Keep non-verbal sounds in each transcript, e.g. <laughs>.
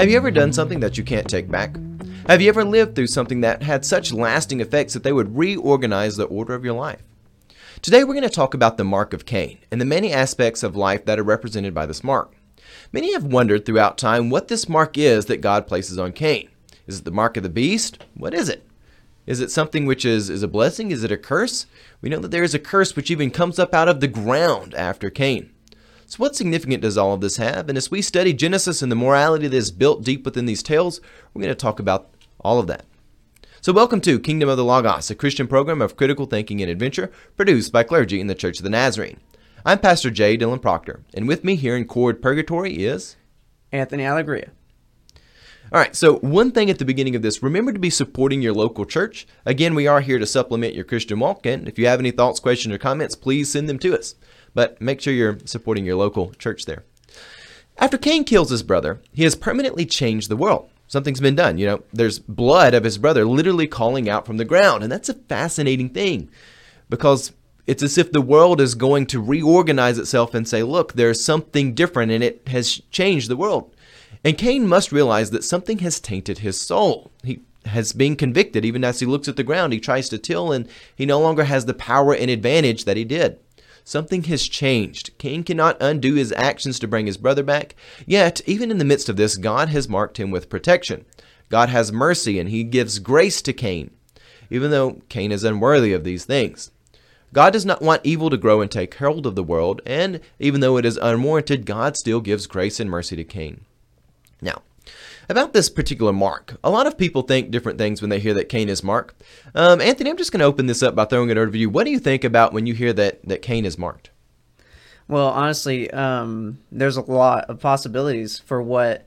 Have you ever done something that you can't take back? Have you ever lived through something that had such lasting effects that they would reorganize the order of your life? Today we're going to talk about the mark of Cain and the many aspects of life that are represented by this mark. Many have wondered throughout time what this mark is that God places on Cain. Is it the mark of the beast? What is it? Is it something which is, is a blessing? Is it a curse? We know that there is a curse which even comes up out of the ground after Cain. So, what significance does all of this have? And as we study Genesis and the morality that is built deep within these tales, we're going to talk about all of that. So, welcome to Kingdom of the Logos, a Christian program of critical thinking and adventure produced by clergy in the Church of the Nazarene. I'm Pastor J. Dylan Proctor, and with me here in Chord Purgatory is Anthony Allegria. All right, so one thing at the beginning of this, remember to be supporting your local church. Again, we are here to supplement your Christian walk, and if you have any thoughts, questions, or comments, please send them to us but make sure you're supporting your local church there. After Cain kills his brother, he has permanently changed the world. Something's been done. You know, there's blood of his brother literally calling out from the ground. And that's a fascinating thing because it's as if the world is going to reorganize itself and say, look, there's something different and it has changed the world. And Cain must realize that something has tainted his soul. He has been convicted. Even as he looks at the ground, he tries to till and he no longer has the power and advantage that he did. Something has changed. Cain cannot undo his actions to bring his brother back. Yet, even in the midst of this, God has marked him with protection. God has mercy and he gives grace to Cain, even though Cain is unworthy of these things. God does not want evil to grow and take hold of the world, and even though it is unwarranted, God still gives grace and mercy to Cain. Now, about this particular mark. A lot of people think different things when they hear that Cain is marked. Um, Anthony, I'm just going to open this up by throwing it over to you. What do you think about when you hear that, that Cain is marked? Well, honestly, um, there's a lot of possibilities for what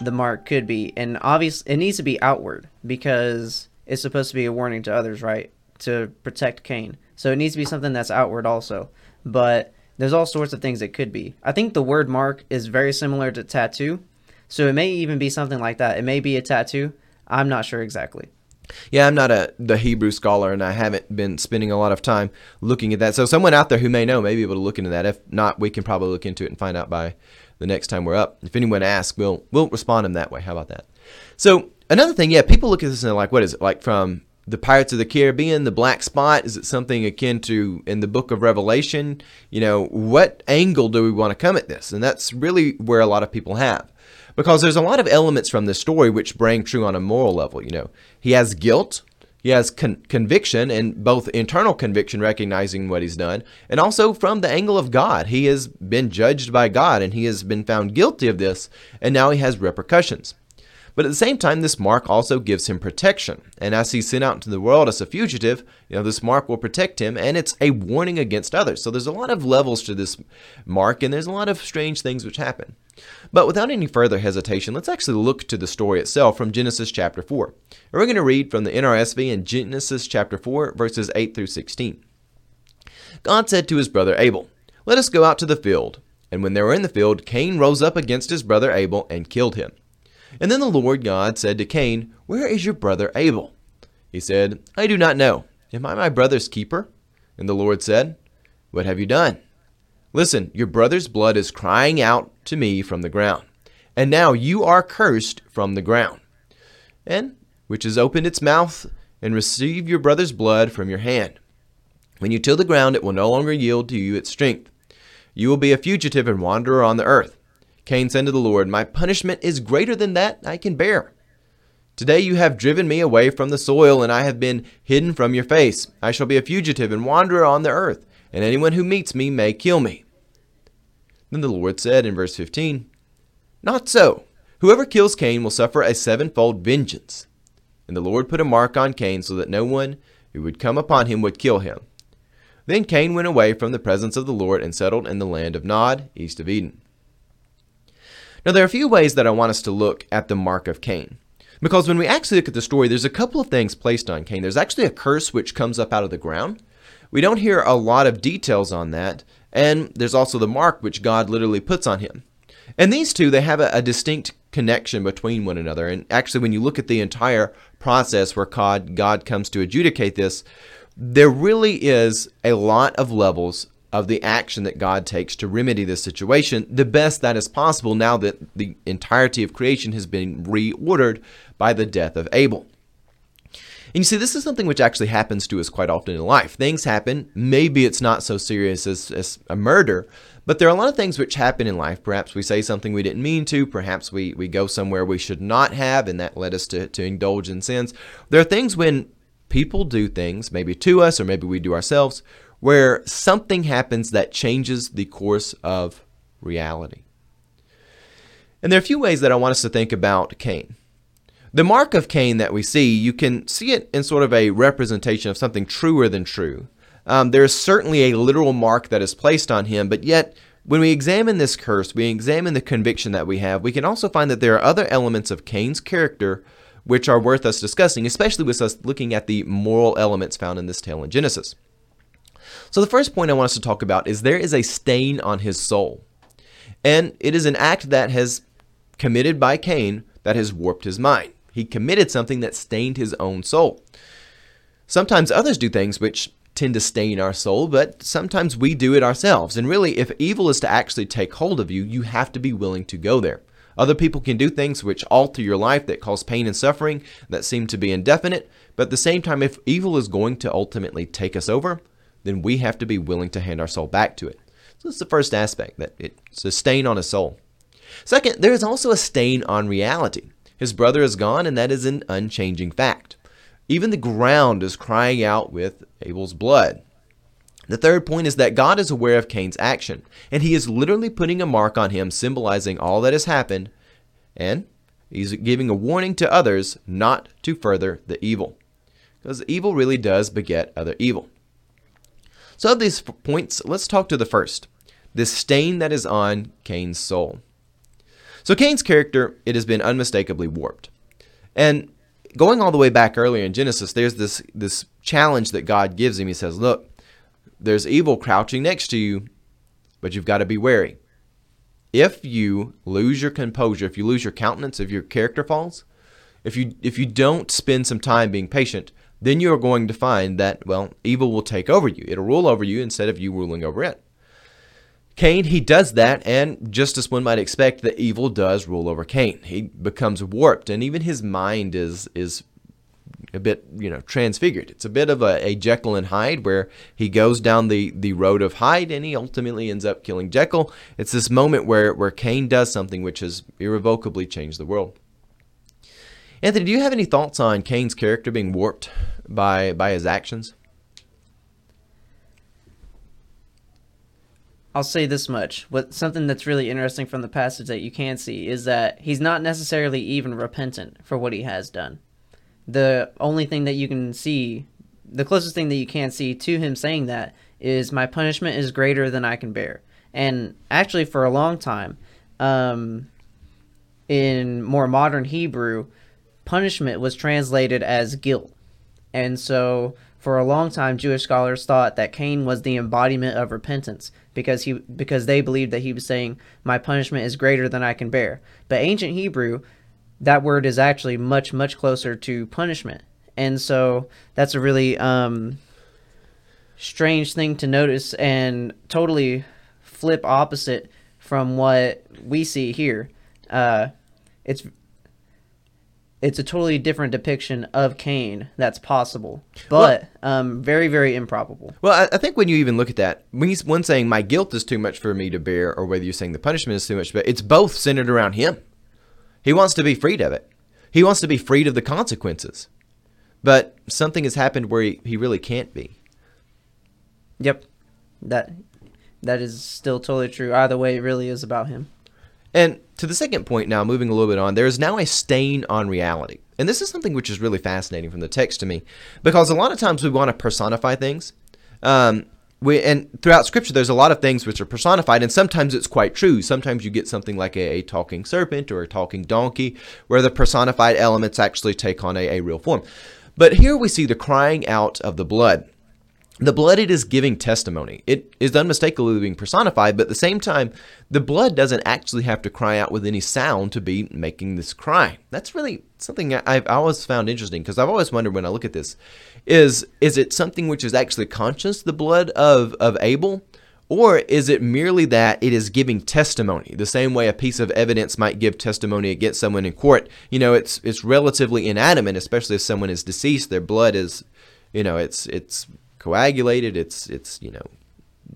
the mark could be, and obviously, it needs to be outward because it's supposed to be a warning to others, right? To protect Cain. So it needs to be something that's outward also. But there's all sorts of things it could be. I think the word mark is very similar to tattoo, so it may even be something like that. It may be a tattoo. I'm not sure exactly. Yeah, I'm not a the Hebrew scholar, and I haven't been spending a lot of time looking at that. So someone out there who may know may be able to look into that. If not, we can probably look into it and find out by the next time we're up. If anyone asks, we'll we'll respond them that way. How about that? So another thing, yeah, people look at this and they're like, what is it like from the Pirates of the Caribbean, the Black Spot? Is it something akin to in the Book of Revelation? You know, what angle do we want to come at this? And that's really where a lot of people have because there's a lot of elements from this story which bring true on a moral level. You know, he has guilt, he has con- conviction, and both internal conviction, recognizing what he's done, and also from the angle of God. He has been judged by God and he has been found guilty of this, and now he has repercussions. But at the same time, this mark also gives him protection. And as he's sent out into the world as a fugitive, you know, this mark will protect him and it's a warning against others. So there's a lot of levels to this mark and there's a lot of strange things which happen. But without any further hesitation, let's actually look to the story itself from Genesis chapter 4. And we're going to read from the NRSV in Genesis chapter 4, verses 8 through 16. God said to his brother Abel, Let us go out to the field. And when they were in the field, Cain rose up against his brother Abel and killed him. And then the Lord God said to Cain, Where is your brother Abel? He said, I do not know. Am I my brother's keeper? And the Lord said, What have you done? Listen, your brother's blood is crying out to me from the ground. And now you are cursed from the ground, and which has opened its mouth and received your brother's blood from your hand. When you till the ground, it will no longer yield to you its strength. You will be a fugitive and wanderer on the earth. Cain said to the Lord, My punishment is greater than that I can bear. Today you have driven me away from the soil, and I have been hidden from your face. I shall be a fugitive and wanderer on the earth and anyone who meets me may kill me. Then the Lord said in verse 15, Not so. Whoever kills Cain will suffer a sevenfold vengeance. And the Lord put a mark on Cain so that no one who would come upon him would kill him. Then Cain went away from the presence of the Lord and settled in the land of Nod, east of Eden. Now, there are a few ways that I want us to look at the mark of Cain. Because when we actually look at the story, there's a couple of things placed on Cain. There's actually a curse which comes up out of the ground, we don't hear a lot of details on that, and there's also the mark which God literally puts on him. And these two, they have a, a, distinct connection between one another. And actually, when you look at the entire process where God, God comes to adjudicate this, there really is a lot of levels of the action that God takes to remedy this situation the best that is possible now that the entirety of creation has been reordered by the death of Abel. And you see, this is something which actually happens to us quite often in life. Things happen. Maybe it's not so serious as, as a murder, but there are a lot of things which happen in life. Perhaps we say something we didn't mean to. Perhaps we, we go somewhere we should not have, and that led us to, to indulge in sins. There are things when people do things, maybe to us or maybe we do ourselves, where something happens that changes the course of reality. And there are a few ways that I want us to think about Cain. The mark of Cain that we see, you can see it in sort of a representation of something truer than true. Um, there is certainly a literal mark that is placed on him, but yet when we examine this curse, we examine the conviction that we have, we can also find that there are other elements of Cain's character which are worth us discussing, especially with us looking at the moral elements found in this tale in Genesis. So, the first point I want us to talk about is there is a stain on his soul. And it is an act that has committed by Cain that has warped his mind. He committed something that stained his own soul. Sometimes others do things which tend to stain our soul, but sometimes we do it ourselves. And really, if evil is to actually take hold of you, you have to be willing to go there. Other people can do things which alter your life that cause pain and suffering that seem to be indefinite, but at the same time, if evil is going to ultimately take us over, then we have to be willing to hand our soul back to it. So that's the first aspect, that it's a stain on a soul. Second, there is also a stain on reality. His brother is gone, and that is an unchanging fact. Even the ground is crying out with Abel's blood. The third point is that God is aware of Cain's action, and he is literally putting a mark on him, symbolizing all that has happened, and he's giving a warning to others not to further the evil. Because evil really does beget other evil. So, of these points, let's talk to the first this stain that is on Cain's soul. So, Cain's character, it has been unmistakably warped. And going all the way back earlier in Genesis, there's this, this challenge that God gives him. He says, Look, there's evil crouching next to you, but you've got to be wary. If you lose your composure, if you lose your countenance, if your character falls, if you if you don't spend some time being patient, then you are going to find that, well, evil will take over you. It'll rule over you instead of you ruling over it. Cain, he does that, and just as one might expect, the evil does rule over Cain. He becomes warped, and even his mind is is a bit, you know, transfigured. It's a bit of a, a Jekyll and Hyde where he goes down the, the road of Hyde and he ultimately ends up killing Jekyll. It's this moment where, where Cain does something which has irrevocably changed the world. Anthony, do you have any thoughts on Cain's character being warped by by his actions? I'll say this much. What something that's really interesting from the passage that you can see is that he's not necessarily even repentant for what he has done. The only thing that you can see, the closest thing that you can see to him saying that is my punishment is greater than I can bear. And actually for a long time, um, in more modern Hebrew, punishment was translated as guilt. And so for a long time Jewish scholars thought that Cain was the embodiment of repentance because he because they believed that he was saying my punishment is greater than I can bear. But ancient Hebrew that word is actually much much closer to punishment. And so that's a really um, strange thing to notice and totally flip opposite from what we see here. Uh, it's it's a totally different depiction of Cain that's possible, but well, um, very, very improbable. Well, I, I, think when you even look at that, when he's one saying my guilt is too much for me to bear, or whether you're saying the punishment is too much, but it's both centered around him. He wants to be freed of it. He wants to be freed of the consequences, but something has happened where he, he really can't be. Yep, that that is still totally true. Either way, it really is about him. And to the second point now, moving a little bit on, there is now a stain on reality. And this is something which is really fascinating from the text to me, because a lot of times we want to personify things. Um, we, and throughout Scripture, there's a lot of things which are personified, and sometimes it's quite true. Sometimes you get something like a, a talking serpent or a talking donkey, where the personified elements actually take on a, a real form. But here we see the crying out of the blood the blood it is giving testimony. It is unmistakably being personified, but at the same time, the blood doesn't actually have to cry out with any sound to be making this cry. That's really something I've always found interesting because I've always wondered when I look at this is is it something which is actually conscious, the blood of, of Abel, Or is it merely that it is giving testimony, the same way a piece of evidence might give testimony against someone in court? You know, it's it's relatively inanimate, especially if someone is deceased. Their blood is, you know, it's it's coagulated. It's it's you know,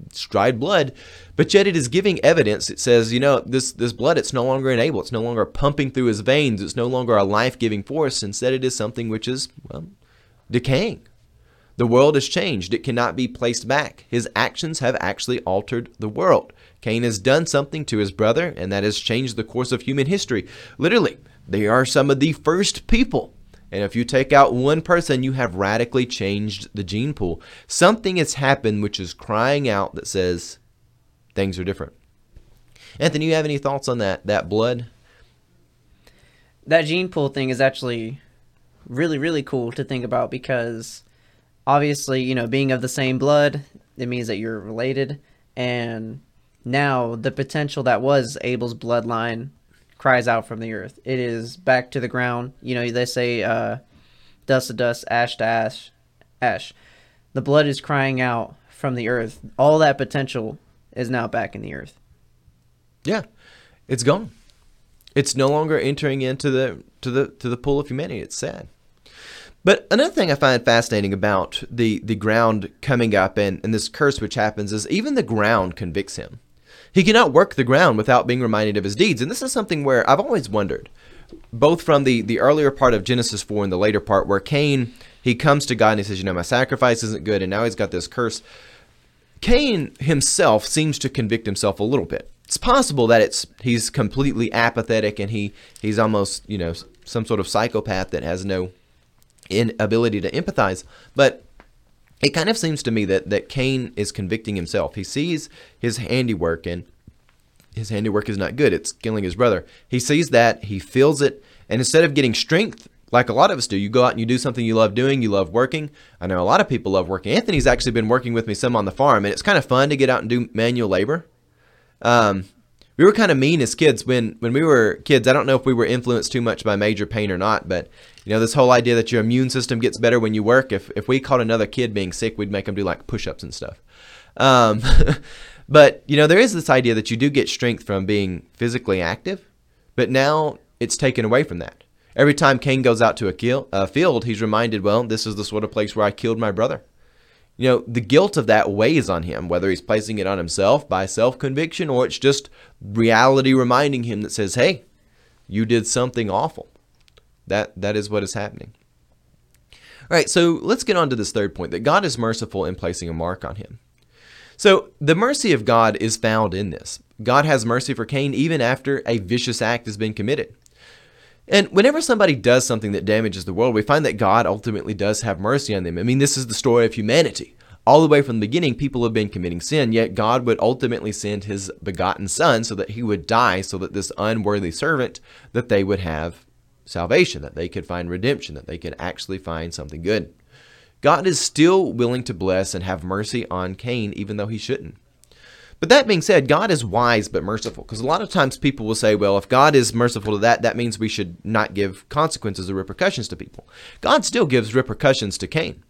it's dried blood, but yet it is giving evidence. It says, you know, this this blood it's no longer in Abel. It's no longer pumping through his veins. It's no longer a life giving force. Instead, it is something which is well, decaying. The world has changed. It cannot be placed back. His actions have actually altered the world. Cain has done something to his brother, and that has changed the course of human history. Literally, they are some of the first people. And if you take out one person, you have radically changed the gene pool. Something has happened which is crying out that says things are different. Anthony, you have any thoughts on that? That blood? That gene pool thing is actually really, really cool to think about because obviously, you know, being of the same blood, it means that you're related. And now the potential that was Abel's bloodline cries out from the earth. It is back to the ground. You know, they say uh, dust to dust, ash to ash, ash. The blood is crying out from the earth. All that potential is now back in the earth. Yeah, it's gone. It's no longer entering into the to the to the pool of humanity. It's sad. But another thing I find fascinating about the, the ground coming up and, and this curse which happens is even the ground convicts him. He cannot work the ground without being reminded of his deeds. And this is something where I've always wondered, both from the, the earlier part of Genesis 4 and the later part, where Cain, he comes to God and he says, You know, my sacrifice isn't good, and now he's got this curse. Cain himself seems to convict himself a little bit. It's possible that it's he's completely apathetic and he he's almost, you know, some sort of psychopath that has no inability to empathize. But it kind of seems to me that, that Cain is convicting himself. He sees his handiwork and his handiwork is not good. It's killing his brother. He sees that, he feels it, and instead of getting strength, like a lot of us do, you go out and you do something you love doing, you love working. I know a lot of people love working. Anthony's actually been working with me some on the farm, and it's kind of fun to get out and do manual labor. Um, we were kind of mean as kids when when we were kids. I don't know if we were influenced too much by Major Payne or not, but you know this whole idea that your immune system gets better when you work. If if we caught another kid being sick, we'd make them do like push-ups and stuff. Um, <laughs> but you know there is this idea that you do get strength from being physically active, but now it's taken away from that. Every time Cain goes out to a, kill, a field, he's reminded, well, this is the sort of place where I killed my brother you know, the guilt of that weighs on him, whether he's placing it on himself by self conviction or it's just reality reminding him that says, hey, you did something awful. That That is what is happening. All right, so let's get on to this third point that God is merciful in placing a mark on him. So the mercy of God is found in this. God has mercy for Cain even after a vicious act has been committed. And whenever somebody does something that damages the world, we find that God ultimately does have mercy on them. I mean, this is the story of humanity. All the way from the beginning, people have been committing sin, yet God would ultimately send his begotten son so that he would die so that this unworthy servant that they would have salvation, that they could find redemption, that they could actually find something good. God is still willing to bless and have mercy on Cain even though he shouldn't. But that being said, God is wise but merciful. Because a lot of times people will say, well, if God is merciful to that, that means we should not give consequences or repercussions to people. God still gives repercussions to Cain.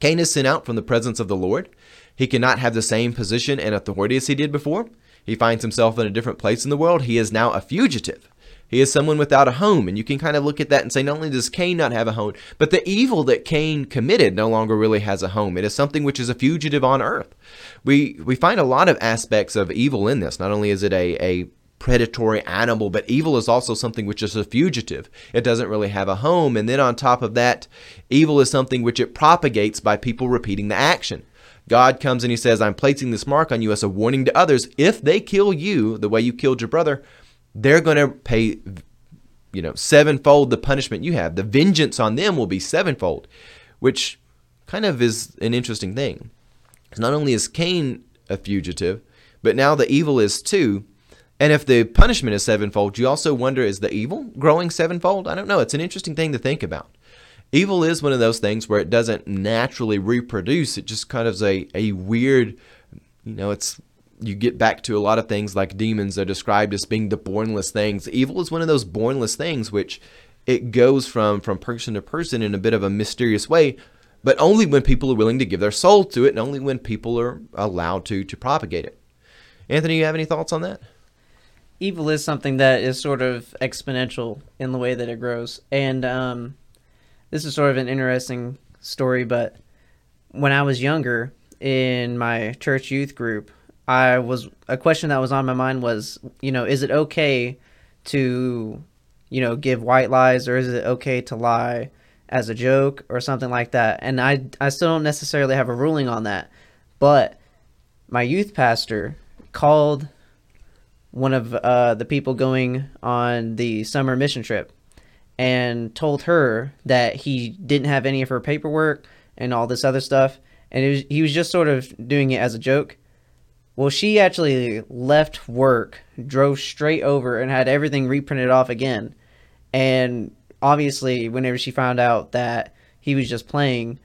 Cain is sent out from the presence of the Lord. He cannot have the same position and authority as he did before. He finds himself in a different place in the world. He is now a fugitive. He is someone without a home. And you can kind of look at that and say, not only does Cain not have a home, but the evil that Cain committed no longer really has a home. It is something which is a fugitive on earth. We, we find a lot of aspects of evil in this. Not only is it a, a predatory animal, but evil is also something which is a fugitive. It doesn't really have a home. And then on top of that, evil is something which it propagates by people repeating the action. God comes and he says, I'm placing this mark on you as a warning to others. If they kill you the way you killed your brother, they're going to pay, you know, sevenfold the punishment you have. The vengeance on them will be sevenfold, which kind of is an interesting thing. Not only is Cain a fugitive, but now the evil is too. And if the punishment is sevenfold, you also wonder is the evil growing sevenfold? I don't know. It's an interesting thing to think about. Evil is one of those things where it doesn't naturally reproduce. It just kind of is a, a weird, you know, it's you get back to a lot of things like demons are described as being the bornless things. Evil is one of those bornless things which it goes from from person to person in a bit of a mysterious way, but only when people are willing to give their soul to it and only when people are allowed to to propagate it. Anthony, you have any thoughts on that? Evil is something that is sort of exponential in the way that it grows. And um, this is sort of an interesting story, but when I was younger in my church youth group, I was a question that was on my mind was, you know, is it okay to, you know, give white lies or is it okay to lie as a joke or something like that? And I I still don't necessarily have a ruling on that. But my youth pastor called one of uh, the people going on the summer mission trip and told her that he didn't have any of her paperwork and all this other stuff and was, he was just sort of doing it as a joke well she actually left work drove straight over and had everything reprinted off again. And obviously whenever she found out that he was just playing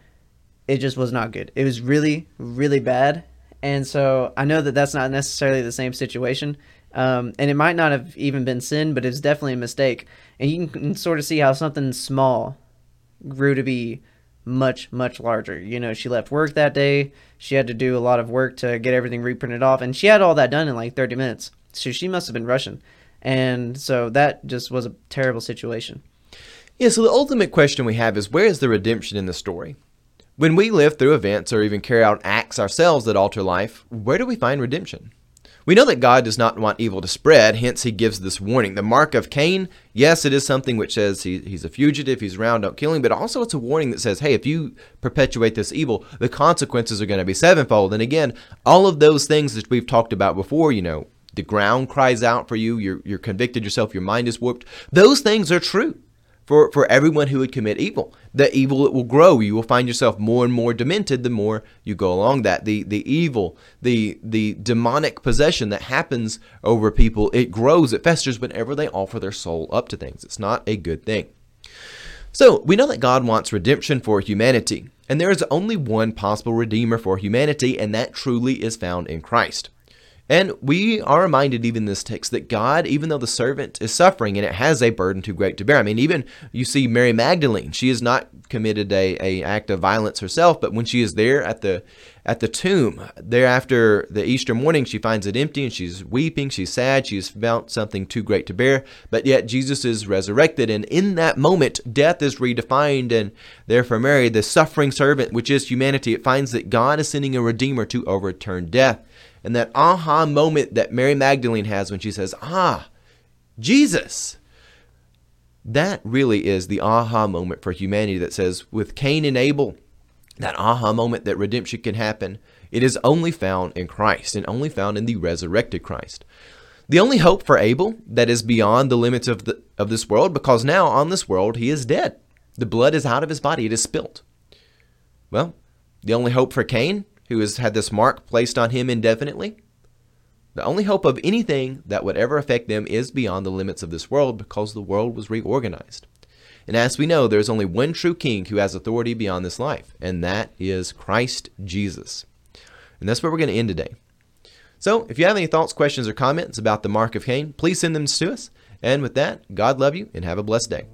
it just was not good. It was really really bad. And so i know that that's not necessarily the same situation. Um, and it might not have even been sin, but it's definitely a mistake. And you can sort of see how something small grew to be much, much larger. You know, she left work that day. She had to do a lot of work to get everything reprinted off. And she had all that done in like 30 minutes. So she must have been rushing. And so that just was a terrible situation. Yeah, so the ultimate question we have is where is the redemption in the story? When we live through events or even carry out acts ourselves that alter life, where do we find redemption? We know that God does not want evil to spread, hence he gives this warning. The mark of Cain, yes, it is something which says he, he's a fugitive, he's around, don't kill him, but also it's a warning that says, hey, if you perpetuate this evil, the consequences are going to be sevenfold. And again, all of those things that we've talked about before, you know, the ground cries out for you, you're, you're convicted yourself, your mind is warped, those things are true for, for everyone who would commit evil. The evil it will grow. You will find yourself more and more demented the more you go along that. The the evil, the the demonic possession that happens over people, it grows, it festers whenever they offer their soul up to things. It's not a good thing. So we know that God wants redemption for humanity, and there is only one possible redeemer for humanity, and that truly is found in Christ. And we are reminded even in this text that God, even though the servant is suffering and it has a burden too great to bear. I mean, even you see Mary Magdalene, she has not committed a, a act of violence herself, but when she is there at the at the tomb, there after the Easter morning, she finds it empty and she's weeping, she's sad, she's felt something too great to bear, but yet Jesus is resurrected, and in that moment, death is redefined, and therefore Mary, the suffering servant, which is humanity, it finds that God is sending a redeemer to overturn death and that aha moment that Mary Magdalene has when she says, Ah, Jesus. That really is the aha moment for humanity that says, with Cain and Abel, that aha moment that redemption can happen, it is only found in Christ and only found in the resurrected Christ. The only hope for Abel that is beyond the limits of, the, of this world, because now on this world he is dead. The blood is out of his body, it is spilt. Well, the only hope for Cain who has had this mark placed on him indefinitely? The only hope of anything that would ever affect them is beyond the limits of this world because the world was reorganized. And as we know, there is only one true king who has authority beyond this life, and that is Christ Jesus. And that's where we're going to end today. So, if you have any thoughts, questions, or comments about the mark of Cain, please send them to us. And with that, God love you and have a blessed day.